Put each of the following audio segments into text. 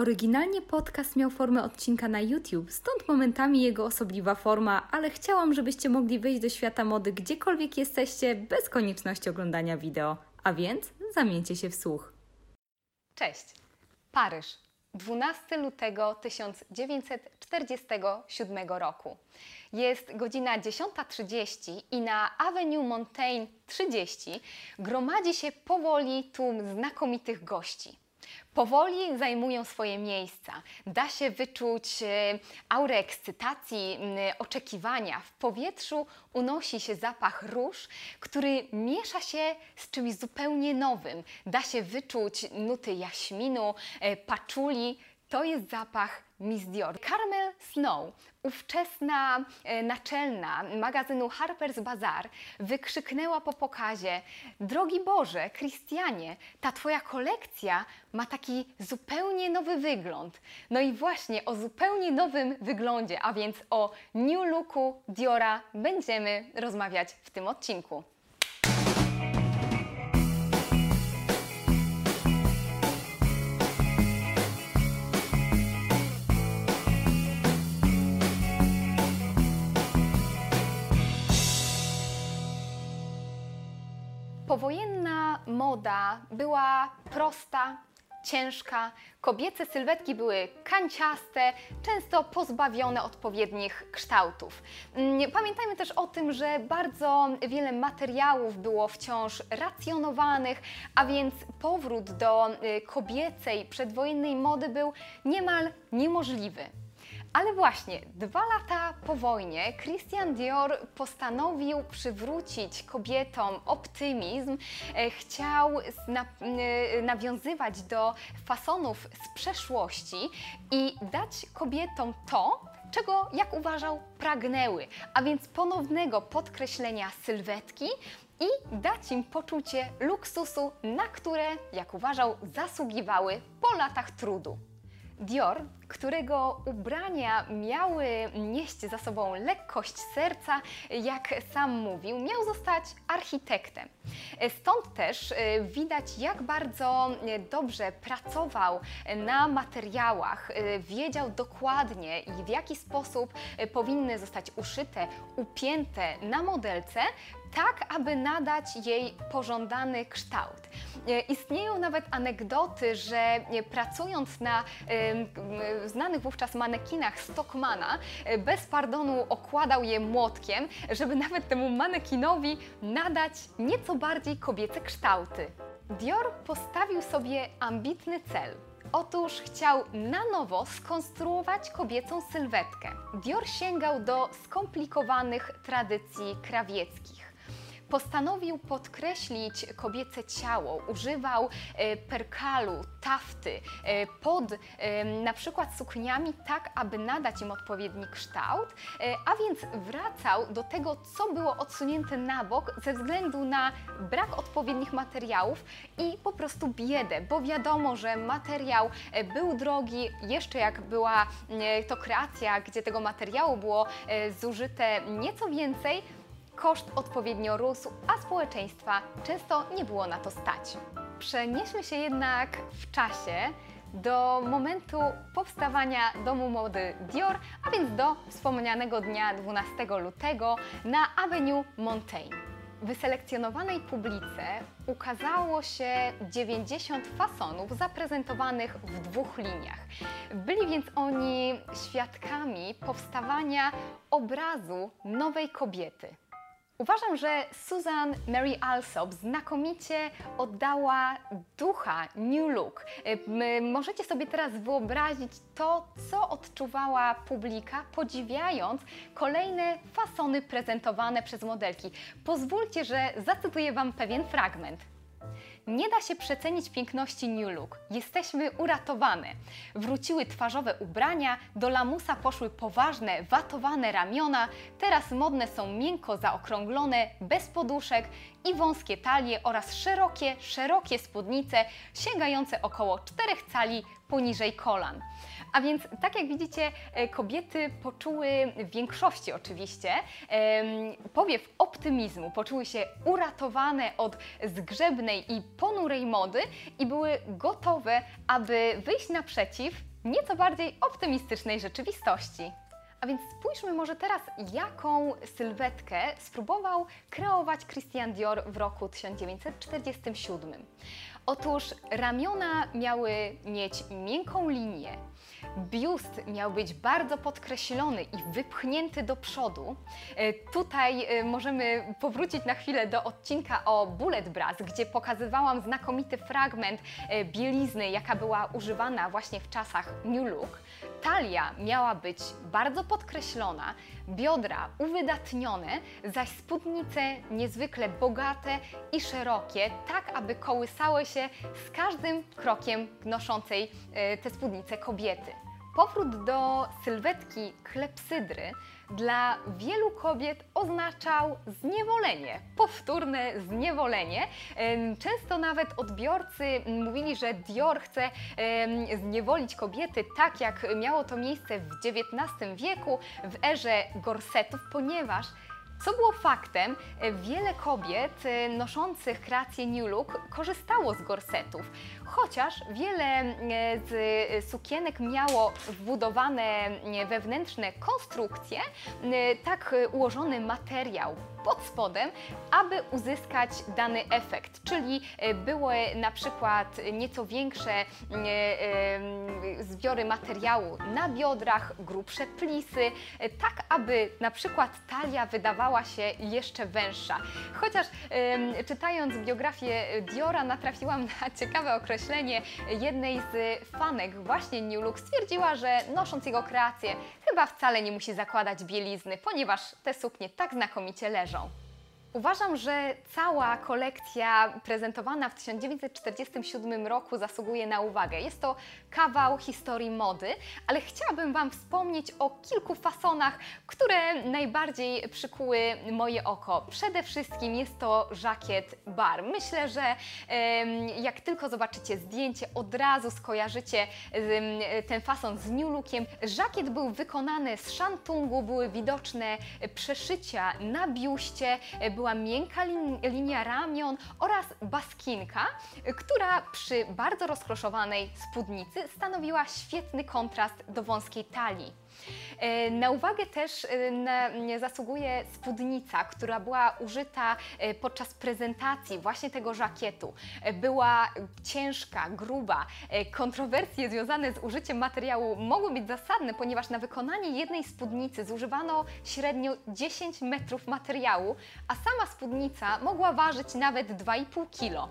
Oryginalnie podcast miał formę odcinka na YouTube, stąd momentami jego osobliwa forma, ale chciałam, żebyście mogli wyjść do świata mody gdziekolwiek jesteście, bez konieczności oglądania wideo. A więc zamieńcie się w słuch. Cześć! Paryż, 12 lutego 1947 roku. Jest godzina 10.30 i na Avenue Montaigne 30 gromadzi się powoli tłum znakomitych gości. Powoli zajmują swoje miejsca. Da się wyczuć e, aurę ekscytacji, oczekiwania. W powietrzu unosi się zapach róż, który miesza się z czymś zupełnie nowym. Da się wyczuć nuty jaśminu, e, paczuli. To jest zapach Miss Dior. Carmel Snow, ówczesna e, naczelna magazynu Harper's Bazaar, wykrzyknęła po pokazie: Drogi Boże, Krystianie, ta Twoja kolekcja ma taki zupełnie nowy wygląd. No i właśnie o zupełnie nowym wyglądzie, a więc o new looku Diora będziemy rozmawiać w tym odcinku. Powojenna moda była prosta, ciężka. Kobiece sylwetki były kanciaste, często pozbawione odpowiednich kształtów. Mm, Pamiętajmy też o tym, że bardzo wiele materiałów było wciąż racjonowanych, a więc powrót do y, kobiecej przedwojennej mody był niemal niemożliwy. Ale właśnie dwa lata po wojnie Christian Dior postanowił przywrócić kobietom optymizm. E, Chciał n- nawiązywać do fasonów z przeszłości i dać kobietom to, czego, jak uważał, pragnęły, a więc ponownego podkreślenia sylwetki i dać im poczucie luksusu, na które, jak uważał, zasługiwały po latach trudu. Dior, którego ubrania miały nieść za sobą lekkość serca, jak sam mówił, miał zostać architektem. Stąd też e, widać, jak bardzo dobrze pracował na materiałach, e, wiedział dokładnie i w jaki sposób powinny zostać uszyte, upięte na modelce, tak aby nadać jej pożądany kształt. E, Istnieją nawet anegdoty, że e, pracując na m, znanych wówczas manekinach Stockmana, e, bez pardonu okładał je młotkiem, żeby nawet temu manekinowi nadać nieco bardziej kobiece kształty. Dior postawił sobie ambitny cel. Otóż chciał na nowo skonstruować kobiecą sylwetkę. Dior sięgał do skomplikowanych tradycji krawieckich postanowił podkreślić kobiece ciało. Używał e, perkalu, tafty e, pod e, na przykład sukniami, tak aby nadać im odpowiedni kształt, a więc wracał do tego, co było odsunięte na bok ze względu na brak odpowiednich materiałów i po prostu biedę, bo wiadomo, że materiał był drogi, jeszcze jak była to kreacja, gdzie tego materiału było zużyte nieco więcej, koszt odpowiednio rósł, a społeczeństwa często nie było na to stać. Przenieśmy się jednak w czasie do momentu powstawania domu mody Dior, a więc do wspomnianego dnia 12 lutego na Avenue Montaigne. Wyselekcjonowanej publice ukazało się 90 fasonów zaprezentowanych w dwóch liniach. Byli więc oni świadkami powstawania obrazu nowej kobiety. Uważam, że Susan Mary Alsop znakomicie oddała ducha New Look. M- Możecie sobie teraz wyobrazić to, co odczuwała publika, podziwiając kolejne fasony prezentowane przez modelki. Pozwólcie, że zacytuję Wam pewien fragment. Nie da się przecenić piękności New Look. Jesteśmy uratowane. Wróciły twarzowe ubrania, do lamusa poszły poważne, watowane ramiona, teraz modne są miękko zaokrąglone, bez poduszek i wąskie talie oraz szerokie, szerokie spódnice sięgające około 4 cali poniżej kolan. A więc, tak jak widzicie, e, kobiety poczuły w większości oczywiście powiew optymizmu, poczuły się uratowane od zgrzebnej i ponurej mody i były gotowe, aby wyjść naprzeciw nieco bardziej optymistycznej rzeczywistości. A więc spójrzmy może teraz, jaką sylwetkę spróbował kreować Christian Dior w roku 1947. Otóż ramiona miały mieć miękką linię, biust miał być bardzo podkreślony i wypchnięty do przodu. E, Tutaj e, możemy powrócić na chwilę do odcinka o Bullet Brass, gdzie pokazywałam znakomity fragment e, bielizny, jaka była używana właśnie w czasach New Look. Talia miała być bardzo podkreślona, biodra uwydatnione, zaś spódnice niezwykle bogate i szerokie, tak aby kołysały się z każdym krokiem noszącej e, te spódnice kobiety. Powrót do sylwetki klepsydry dla wielu kobiet oznaczał zniewolenie, powtórne zniewolenie. Często nawet odbiorcy mówili, że Dior chce zniewolić kobiety tak, jak miało to miejsce w XIX wieku, w erze gorsetów, ponieważ co było faktem, wiele kobiet e, noszących kreację New Look korzystało z gorsetów, chociaż wiele e, z sukienek miało wbudowane e, wewnętrzne konstrukcje, e, tak ułożony materiał pod spodem, aby uzyskać dany efekt, czyli były na przykład nieco większe zbiory materiału na biodrach, grubsze plisy, tak aby na przykład talia wydawała się jeszcze węższa. Chociaż czytając biografię Diora natrafiłam na ciekawe określenie jednej z fanek właśnie New Look. Stwierdziła, że nosząc jego kreację chyba wcale nie musi zakładać bielizny, ponieważ te suknie tak znakomicie leżą. Uważam, że cała kolekcja prezentowana w 1947 roku zasługuje na uwagę. Jest to kawał historii mody, ale chciałabym Wam wspomnieć o kilku fasonach, które najbardziej przykuły moje oko. Przede wszystkim jest to żakiet bar. Myślę, że jak tylko zobaczycie zdjęcie, od razu skojarzycie ten fason z New Lookiem. Żakiet był wykonany z szantungu, były widoczne przeszycia na biuście, była miękka lin- linia ramion oraz baskinka, która przy bardzo rozkroszowanej spódnicy stanowiła świetny kontrast do wąskiej talii. E, Na uwagę też e, zasługuje spódnica, która była użyta e, podczas prezentacji właśnie tego żakietu. Była ciężka, gruba. Kontrowersje związane z użyciem materiału mogły być zasadne, ponieważ na wykonanie jednej spódnicy zużywano średnio 10 metrów materiału, a sama spódnica mogła ważyć nawet 2,5 kg.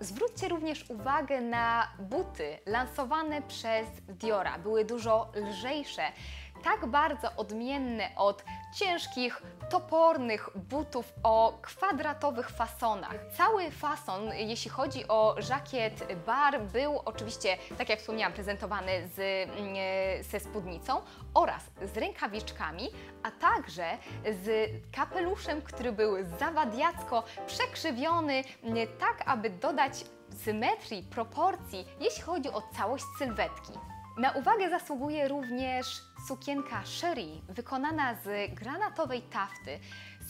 Zwróćcie również uwagę na buty lansowane przez Diora. Były dużo lżejsze, tak bardzo odmienne od ciężkich, topornych butów o kwadratowych fasonach. Cały fason, jeśli chodzi o żakiet bar, był oczywiście, tak jak wspomniałam, prezentowany z, mm, e, ze spódnicą oraz z rękawiczkami, a także z kapeluszem, który był zawadiacko przekrzywiony, mm, tak aby dodać symetrii, proporcji, jeśli chodzi o całość sylwetki. Na uwagę zasługuje również sukienka Sherry, wykonana z granatowej tafty,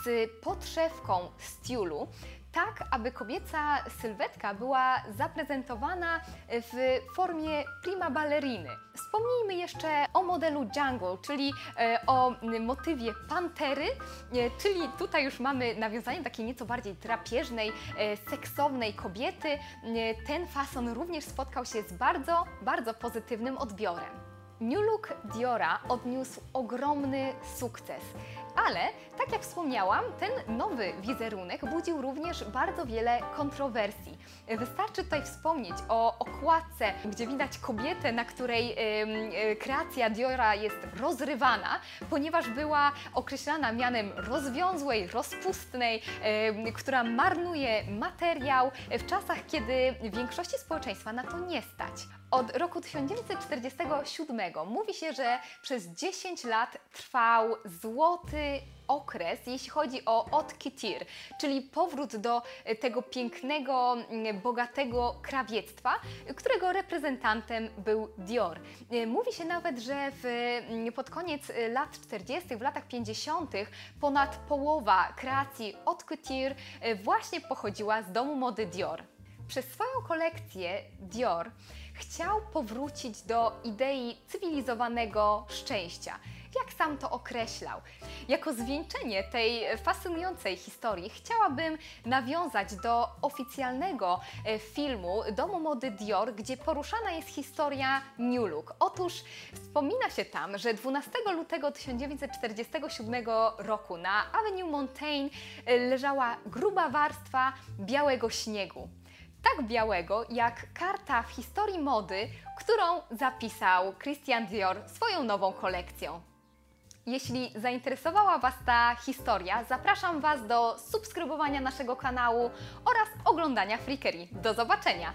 z podszewką z tiulu, tak aby kobieca sylwetka była zaprezentowana w formie prima balleriny. Wspomnijmy jeszcze o modelu Jungle, czyli e, o motywie pantery, e, czyli tutaj już mamy nawiązanie takiej nieco bardziej drapieżnej, e, seksownej kobiety. Ten fason również spotkał się z bardzo, bardzo pozytywnym odbiorem. New Look Diora odniósł ogromny sukces. Ale, tak jak wspomniałam, ten nowy wizerunek budził również bardzo wiele kontrowersji. Wystarczy tutaj wspomnieć o okładce, gdzie widać kobietę, na której e, kreacja Diora jest rozrywana, ponieważ była określana mianem rozwiązłej, rozpustnej, em, która marnuje materiał w czasach, kiedy większości społeczeństwa na to nie stać. Od roku 1947 mówi się, że przez 10 lat trwał złoty okres, jeśli chodzi o Haute czyli powrót do tego pięknego, mm, bogatego krawiectwa, którego reprezentantem był Dior. Mówi się nawet, że w, pod koniec lat 40., w latach 50., ponad połowa kreacji Haute właśnie pochodziła z domu mody Dior. Przez swoją kolekcję Dior chciał powrócić do idei cywilizowanego szczęścia. Jak sam to określał? Jako zwieńczenie tej fascynującej historii chciałabym nawiązać do oficjalnego e, filmu Domu Mody Dior, gdzie poruszana jest historia New Look. Otóż wspomina się tam, że 12 lutego 1947 roku na Avenue Montaigne e, leżała gruba warstwa białego śniegu tak białego jak karta w historii mody, którą zapisał Christian Dior swoją nową kolekcją. Jeśli zainteresowała Was ta historia, zapraszam Was do subskrybowania naszego kanału oraz oglądania Flickery. Do zobaczenia!